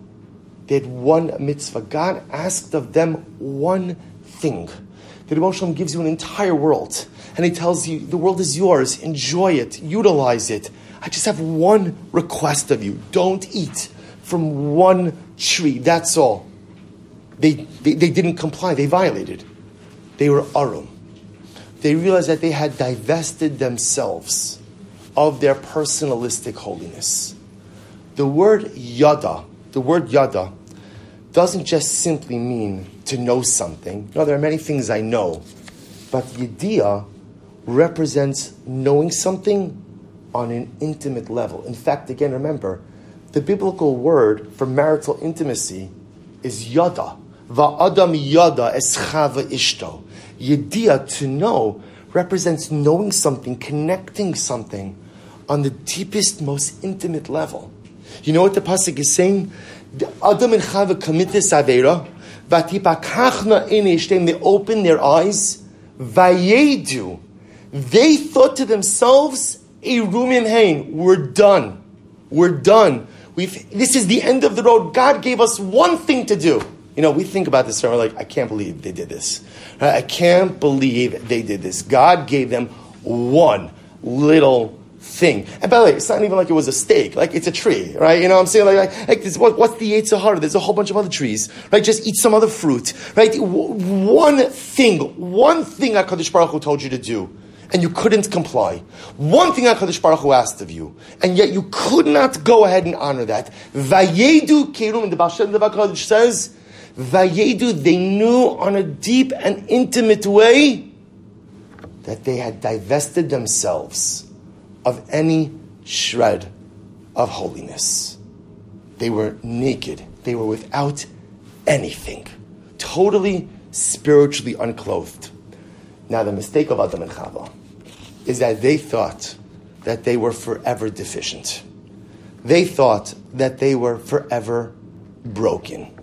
They had one mitzvah. God asked of them one thing. The Rebbe gives you an entire world, and He tells you, the world is yours, enjoy it, utilize it. I just have one request of you don't eat from one tree. That's all. They, they, they didn't comply, they violated. They were arum. They realized that they had divested themselves of their personalistic holiness. The word yada, the word yada, doesn't just simply mean to know something. No, there are many things I know, but yediyah represents knowing something on an intimate level. In fact, again, remember, the biblical word for marital intimacy is yada. Va'adam yada eschava ishto. Yediyah, to know, represents knowing something, connecting something on the deepest, most intimate level. You know what the pasuk is saying? Adam and Chava commit this avera. Vatipakachna inishtem. They open their eyes. Vayedu. They thought to themselves, "Erumim hein. We're done. We're done. We've, this is the end of the road. God gave us one thing to do. You know, we think about this and we're like, I can't believe they did this. Uh, I can't believe they did this. God gave them one little thing. And by the way, it's not even like it was a steak. Like it's a tree, right? You know what I'm saying? Like, like, like this, what, what's the Yetzer Hara? There's a whole bunch of other trees, right? Just eat some other fruit, right? W- one thing, one thing HaKadosh Baruch Hu told you to do and you couldn't comply. One thing HaKadosh Baruch Hu asked of you, and yet you could not go ahead and honor that. Vayedu kerum, the Baal Tov says, Vayedu, they knew on a deep and intimate way that they had divested themselves of any shred of holiness. They were naked. They were without anything. Totally spiritually unclothed. Now, the mistake of Adam and Chava is that they thought that they were forever deficient. They thought that they were forever broken.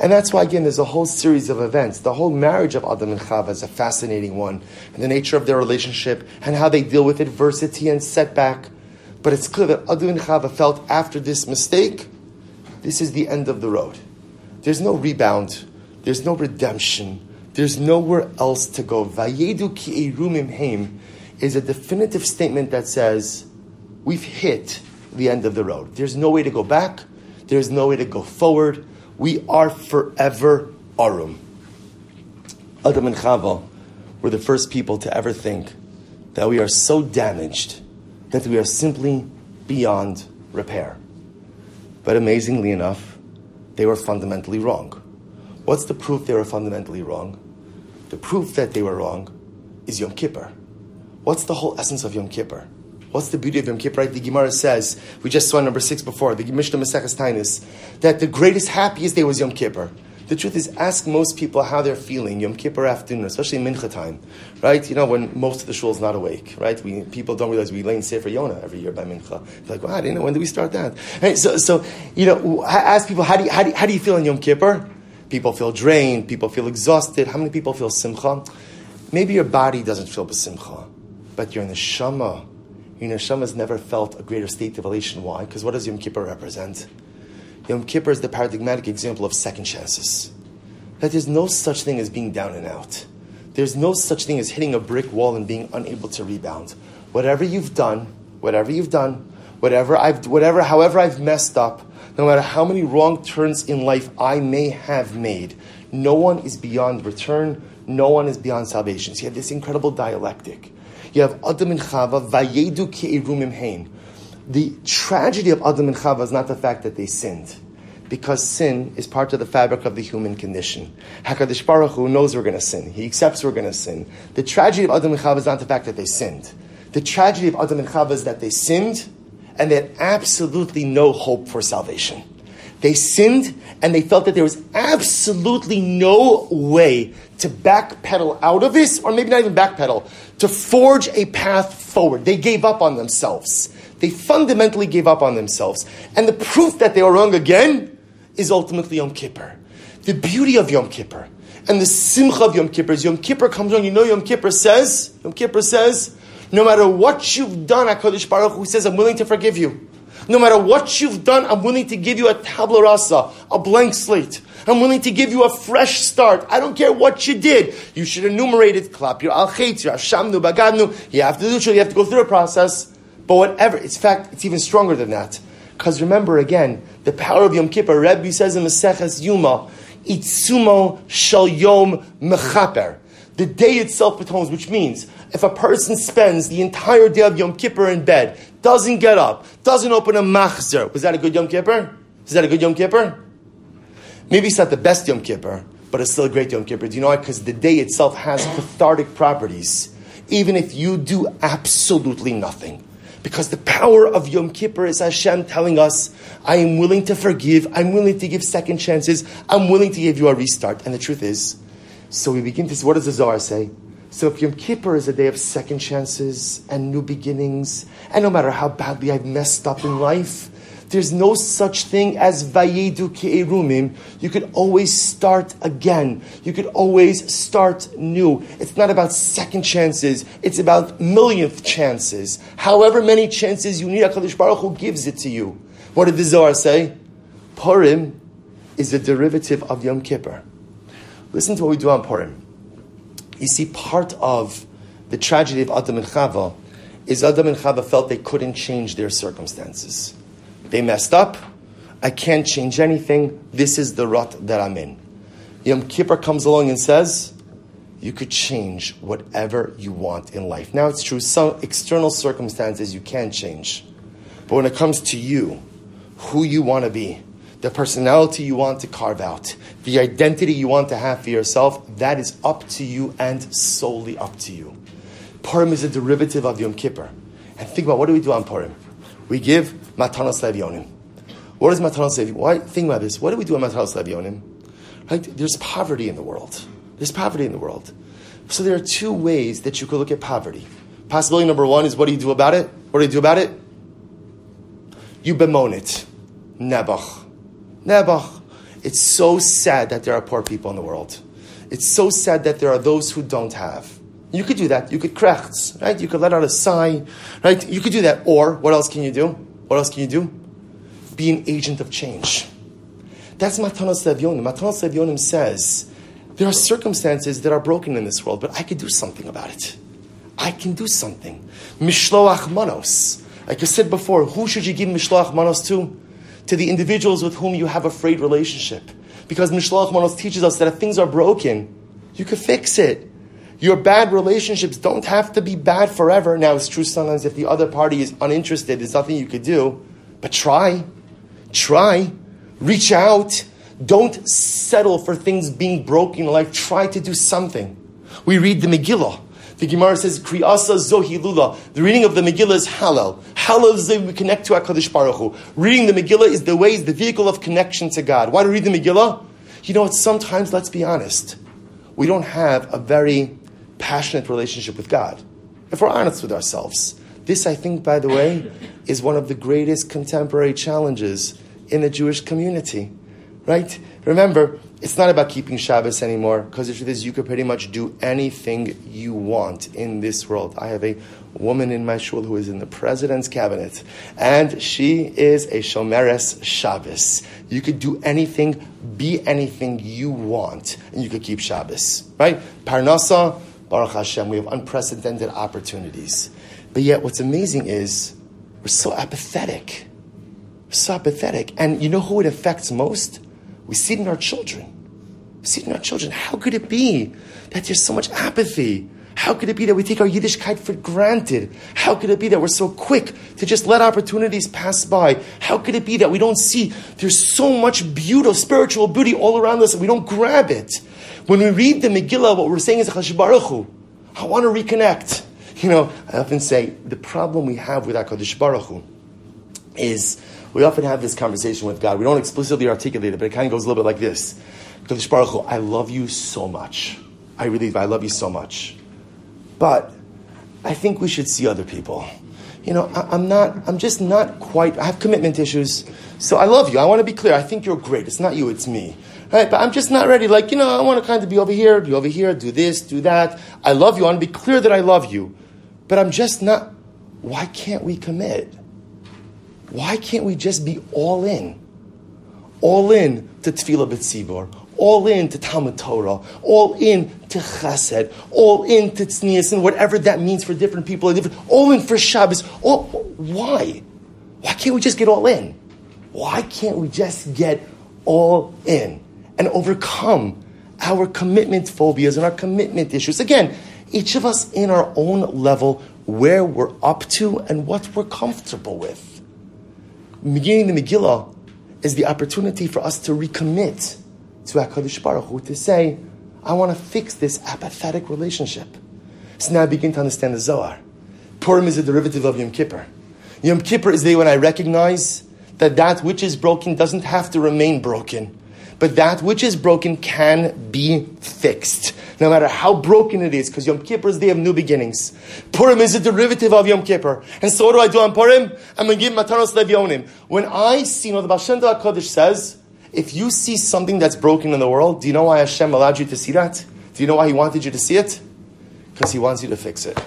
And that's why, again, there's a whole series of events. The whole marriage of Adam and Chava is a fascinating one, and the nature of their relationship, and how they deal with adversity and setback. But it's clear that Adam and Chava felt after this mistake, this is the end of the road. There's no rebound, there's no redemption, there's nowhere else to go. Vayedu ki heim is a definitive statement that says, we've hit the end of the road. There's no way to go back. There's no way to go forward. We are forever arum. Adam and Chava were the first people to ever think that we are so damaged that we are simply beyond repair. But amazingly enough, they were fundamentally wrong. What's the proof they were fundamentally wrong? The proof that they were wrong is Yom Kippur. What's the whole essence of Yom Kippur? What's the beauty of Yom Kippur? Right? The Gemara says, we just saw number six before, the Mishnah Maseches Tainus, that the greatest, happiest day was Yom Kippur. The truth is, ask most people how they're feeling Yom Kippur afternoon, especially Mincha time, right? You know, when most of the shul is not awake, right? We, people don't realize we lay in Sefer Yonah every year by Mincha. They're like, wow, I didn't know, when did we start that? Right? So, so, you know, ask people, how do you, how do you, how do you feel in Yom Kippur? People feel drained, people feel exhausted. How many people feel simcha? Maybe your body doesn't feel the simcha, but your neshama, your neshama has never felt a greater state of elation. Why? Because what does Yom Kippur represent? Yom Kippur is the paradigmatic example of second chances. That there's no such thing as being down and out. There's no such thing as hitting a brick wall and being unable to rebound. Whatever you've done, whatever you've done, whatever I've, whatever, however I've messed up, no matter how many wrong turns in life I may have made, no one is beyond return. No one is beyond salvation. So you have this incredible dialectic. You have Adam and Chava, vayedu ke'erumim hein. The tragedy of Adam and Chava is not the fact that they sinned because sin is part of the fabric of the human condition. Hakadosh Baruch Hu knows we're going to sin. He accepts we're going to sin. The tragedy of Adam and Chava is not the fact that they sinned. The tragedy of Adam and Chava is that they sinned and they had absolutely no hope for salvation. They sinned and they felt that there was absolutely no way to backpedal out of this, or maybe not even backpedal, to forge a path forward. They gave up on themselves. They fundamentally gave up on themselves. And the proof that they were wrong again is ultimately Yom Kippur. The beauty of Yom Kippur and the simcha of Yom Kippur is Yom Kippur comes on. You know, Yom Kippur says, Yom Kippur says, no matter what you've done, Hakadosh Baruch Hu says, "I'm willing to forgive you." No matter what you've done, I'm willing to give you a tabla rasa, a blank slate. I'm willing to give you a fresh start. I don't care what you did. You should enumerate it. Clap your al your ashamnu, bagadnu. You have to do it. You have to go through a process. But whatever, in fact, it's even stronger than that. Because remember again, the power of Yom Kippur, Rebbe says in Maseches Yuma, Itsumo shal yom mechaper. The day itself atones, which means if a person spends the entire day of Yom Kippur in bed, doesn't get up, doesn't open a machzer, was that a good Yom Kippur? Is that a good Yom Kippur? Maybe it's not the best Yom Kippur, but it's still a great Yom Kippur. Do you know why? Because the day itself has cathartic properties, even if you do absolutely nothing. Because the power of Yom Kippur is Hashem telling us, I am willing to forgive, I'm willing to give second chances, I'm willing to give you a restart. And the truth is, so we begin to see, what does the Zohar say? So if Yom Kippur is a day of second chances and new beginnings, and no matter how badly I've messed up in life, there's no such thing as vayedu ke'erumim. You could always start again. You could always start new. It's not about second chances. It's about millionth chances. However many chances you need, HaKadosh Baruch Hu gives it to you. What did the Zohar say? Purim is a derivative of Yom Kippur. Listen to what we do on Purim. You see, part of the tragedy of Adam and Chava is Adam and Chava felt they couldn't change their circumstances. They messed up. I can't change anything. This is the rut that I'm in. Yom Kippur comes along and says, you could change whatever you want in life. Now, it's true, some external circumstances you can change. But when it comes to you, who you want to be, the personality you want to carve out, the identity you want to have for yourself, that is up to you and solely up to you. Purim is a derivative of Yom Kippur. And think about what do we do on Purim? We give Matanos Levionim. What is Matanos Levionim? Why? Think about this. What do we do on Matanos Levionim? Right? There's poverty in the world. There's poverty in the world. So there are two ways that you could look at poverty. Possibility number one is what do you do about it? What do you do about it? You bemoan it. Nebuch. Nebuch. It's so sad that there are poor people in the world. It's so sad that there are those who don't have. You could do that. You could krechts, right? You could let out a sigh, right? You could do that. Or, what else can you do? What else can you do? Be an agent of change. That's Matanos Levionim. Matanos Levionim says, there are circumstances that are broken in this world, but I could do something about it. I can do something. Mishloach manos. Like I said before, who should you give mishloach manos to? To the individuals with whom you have a frayed relationship. Because Mishloach Manos teaches us that if things are broken, you can fix it. Your bad relationships don't have to be bad forever. Now, it's true sometimes if the other party is uninterested, there's nothing you could do. But try. Try. Reach out. Don't settle for things being broken in life. Try to do something. We read the Megillah. The Gemara says, Kriyasa Zohilula. The reading of the Megillah is Hallel. Hallel is the way we connect to HaKadosh Baruch Hu. Reading the Megillah is the way, is the vehicle of connection to God. Why do we read the Megillah? You know? Sometimes, let's be honest, we don't have a very passionate relationship with God. If we're honest with ourselves. This, I think, by the way, is one of the greatest contemporary challenges in the Jewish community. right? Remember, it's not about keeping Shabbos anymore, because the truth is you could pretty much do anything you want in this world. I have a woman in my shul who is in the president's cabinet, and she is a Shomeres Shabbos. You could do anything, be anything you want, and you could keep Shabbos, right? Parnasa, Baruch Hashem, we have unprecedented opportunities. But yet, what's amazing is we're so apathetic. We're so apathetic. And you know who it affects most? We see it in our children. We see it in our children. How could it be that there's so much apathy? How could it be that we take our Yiddishkeit for granted? How could it be that we're so quick to just let opportunities pass by? How could it be that we don't see there's so much beauty, spiritual beauty all around us and we don't grab it? When we read the Megillah, what we're saying is Baruch Hu. I want to reconnect. You know, I often say the problem we have with HaKadosh Baruch Hu is we often have this conversation with God. We don't explicitly articulate it, but it kind of goes a little bit like this. Kadosh Baruch Hu, I love you so much. I really, I love you so much. But I think we should see other people. You know, I, am not, I'm just not quite, I have commitment issues. So I love you. I want to be clear. I think you're great. It's not you, it's me. Right? But I'm just not ready. Like, you know, I want to kind of be over here, be over here, do this, do that. I love you. I want to be clear that I love you. But I'm just not, why can't we commit? Why can't we just be all in? All in to Tefillah B'tzibor, all in to Talmud Torah, all in to Chesed, all in to Tznius, and whatever that means for different people, different, all in for Shabbos. All, why? Why can't we just get all in? Why can't we just get all in and overcome our commitment phobias and our commitment issues? Again, each of us in our own level, where we're up to and what we're comfortable with beginning the Megillah is the opportunity for us to recommit to HaKadosh Baruch Hu, to say, I want to fix this apathetic relationship. So now I begin to understand the Zohar. Purim is a derivative of Yom Kippur. Yom Kippur is the day when I recognize that that which is broken doesn't have to remain broken, but that which is broken can be fixed no matter how broken it is, because Yom Kippur is the day of new beginnings. Purim is a derivative of Yom Kippur. And so what do I do on Purim? I'm going to give Matanos Levionim. When I see, you know, the Baal Shem HaKadosh says, if you see something that's broken in the world, do you know why Hashem allowed you to see that? Do you know why He wanted you to see it? Because He wants you to fix it.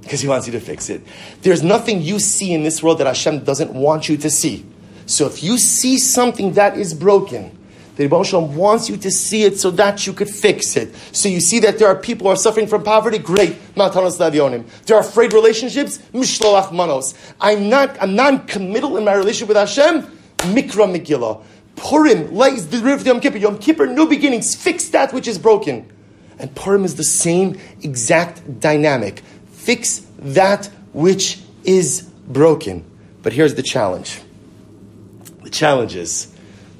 Because He wants you to fix it. There's nothing you see in this world that Hashem doesn't want you to see. So if you see something that is broken, the Rebbe Shalom wants you to see it so that you could fix it. So you see that there are people who are suffering from poverty, great. Matanos Lavionim. There are frayed relationships, Mishloach Manos. I'm not, I'm non-committal in my relationship with Hashem, Mikra Megillah. Purim, like the derivative of Yom Kippur. Yom Kippur, new beginnings, fix that which is broken. And Purim is the same exact dynamic. Fix that which is broken. But here's the challenge. The challenge is,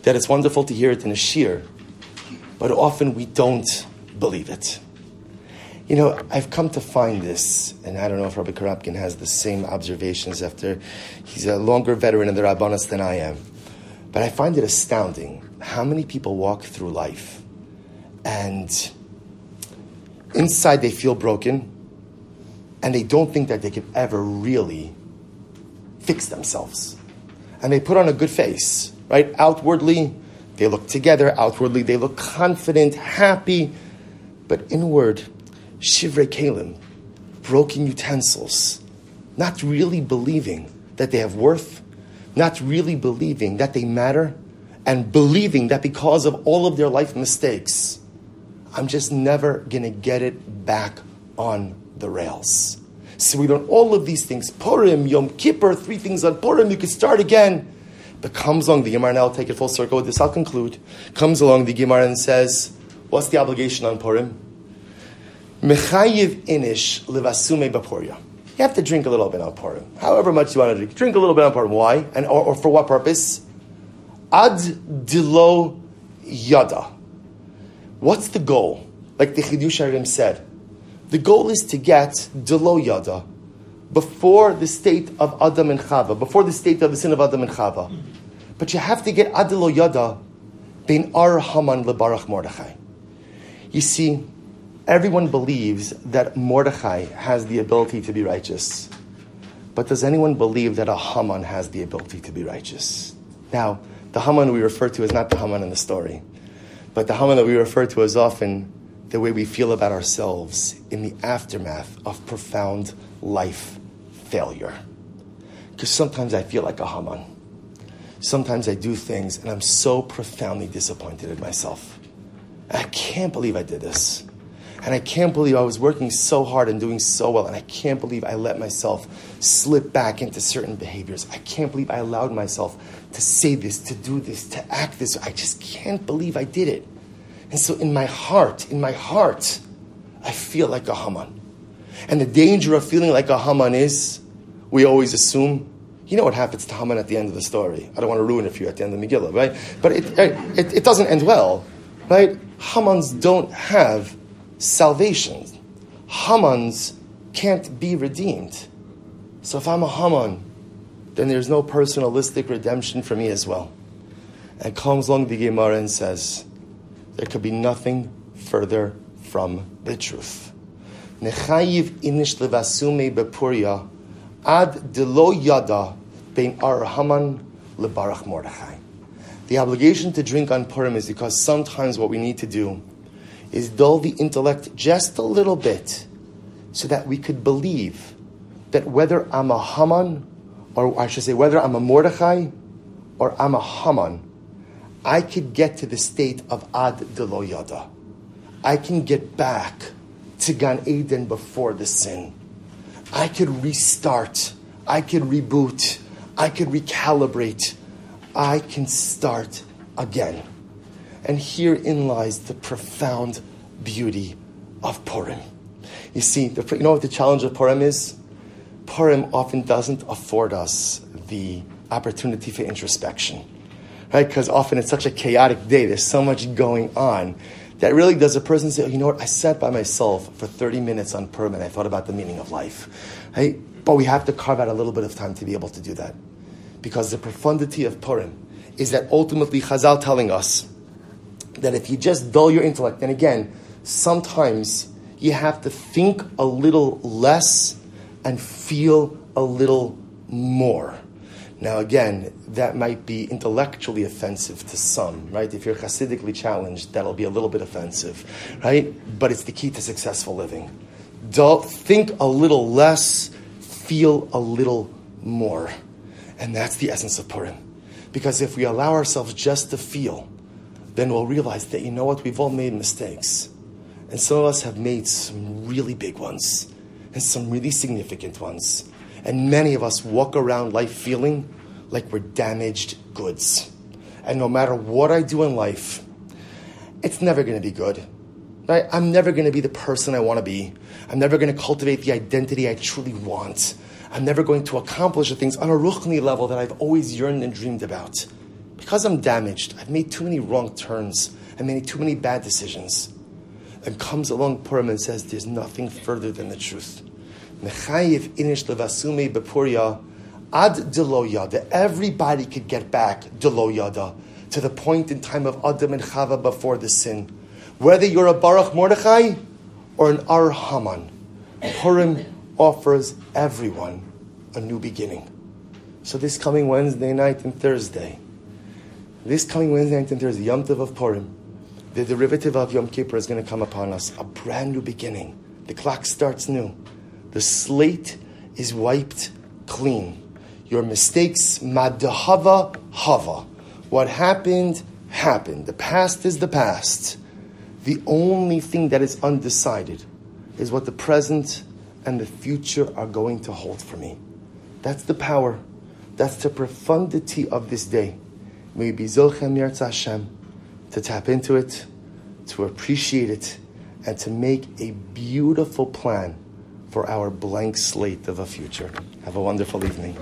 that it's wonderful to hear it in a shiur, but often we don't believe it. You know, I've come to find this, and I don't know if Rabbi Korobkin has the same observations after he's a longer veteran in the Rabbanas than I am. But I find it astounding how many people walk through life and inside they feel broken and they don't think that they could ever really fix themselves. And they put on a good face right? Outwardly, they look together. Outwardly, they look confident, happy. But inward, shivrei kalim, broken utensils, not really believing that they have worth, not really believing that they matter, and believing that because of all of their life mistakes, I'm just never going to get it back on the rails. So we learn all of these things. Purim, Yom Kippur, three things on Purim. You can start again. But comes along the Gemara, and I'll take it full circle with this, I'll conclude. Comes along the Gemara and says, What's the obligation on Purim? Mechayiv inish livasume bapuria. You have to drink a little bit on Purim. However much you want to drink. Drink a little bit on Purim. Why? And, or, or for what purpose? Ad dilo yada. What's the goal? Like the Chidush said, the goal is to get dilo yada, before the state of Adam and Chava, before the state of the sin of Adam and Chava. But you have to get Adilo Yada bein Ar Haman lebarach Mordechai. You see, everyone believes that Mordechai has the ability to be righteous. But does anyone believe that a Haman has the ability to be righteous? Now, the Haman we refer to is not the Haman in the story, but the Haman that we refer to is often the way we feel about ourselves in the aftermath of profound life failure. Because sometimes I feel like a Haman. Sometimes I do things and I'm so profoundly disappointed in myself. I can't believe I did this. And I can't believe I was working so hard and doing so well. And I can't believe I let myself slip back into certain behaviors. I can't believe I allowed myself to say this, to do this, to act this. I just can't believe I did it. And so in my heart, in my heart, I feel like a Haman. And the danger of feeling like a Haman is we always assume, you know what happens to Haman at the end of the story. I don't want to ruin it for you at the end of Megillah, right? But it, it, it doesn't end well, right? Hamans don't have salvation. Hamans can't be redeemed. So if I'm a Haman, then there's no personalistic redemption for me as well. And comes along the Gemara and says, there could be nothing further from the truth. Nechayiv inish levasume bepuria ad delo yada bein ar Haman lebarach Mordechai. The obligation to drink on Purim is because sometimes what we need to do is dull the intellect just a little bit so that we could believe that whether I'm a Haman, or I should say, whether I'm a Mordechai or I'm a Haman, I could get to the state of Ad de lo Yada. I can get back to Gan Eden before the sin. I could restart. I could reboot. I could recalibrate. I can start again. And herein lies the profound beauty of Purim. You see, the, you know what the challenge of Purim is? Purim often doesn't afford us the opportunity for introspection, right? Because often it's such a chaotic day. There's so much going on that really does a person say, oh, you know what? I sat by myself for 30 minutes on and I thought about the meaning of life? But we have to carve out a little bit of time to be able to do that. Because the profundity of Purim is that ultimately Chazal telling us that if you just dull your intellect, and again, sometimes you have to think a little less and feel a little more. Now, again, that might be intellectually offensive to some, right? If you're Hasidically challenged, that'll be a little bit offensive, right? But it's the key to successful living. Don't think a little less, feel a little more. And that's the essence of Purim. Because if we allow ourselves just to feel, then we'll realize that, you know what, we've all made mistakes. And some of us have made some really big ones and some really significant ones. And many of us walk around life feeling like we're damaged goods. And no matter what I do in life, it's never going to be good. Right? I'm never going to be the person I want to be. I'm never going to cultivate the identity I truly want. I'm never going to accomplish the things on a ruchni level that I've always yearned and dreamed about. Because I'm damaged, I've made too many wrong turns, I've made too many bad decisions. And comes along Purim and says, There's nothing further than the truth. Mechayiv inish levasume bepuria ad delo yada. Everybody could get back delo yada to the point in time of Adam and Chava before the sin. Whether you're a Baruch Mordechai or an Ar Haman, Purim offers everyone a new beginning. So this coming Wednesday night and Thursday, this coming Wednesday night and Thursday, Yom Tov of Purim, the derivative of Yom Kippur is going to come upon us, a brand new beginning. The clock starts new. The slate is wiped clean. Your mistakes, madahava hava. What happened, happened. The past is the past. The only thing that is undecided is what the present and the future are going to hold for me. That's the power. That's the profundity of this day. May be Zolchem Hashem to tap into it, to appreciate it, and to make a beautiful plan for our blank slate of a future. Have a wonderful evening.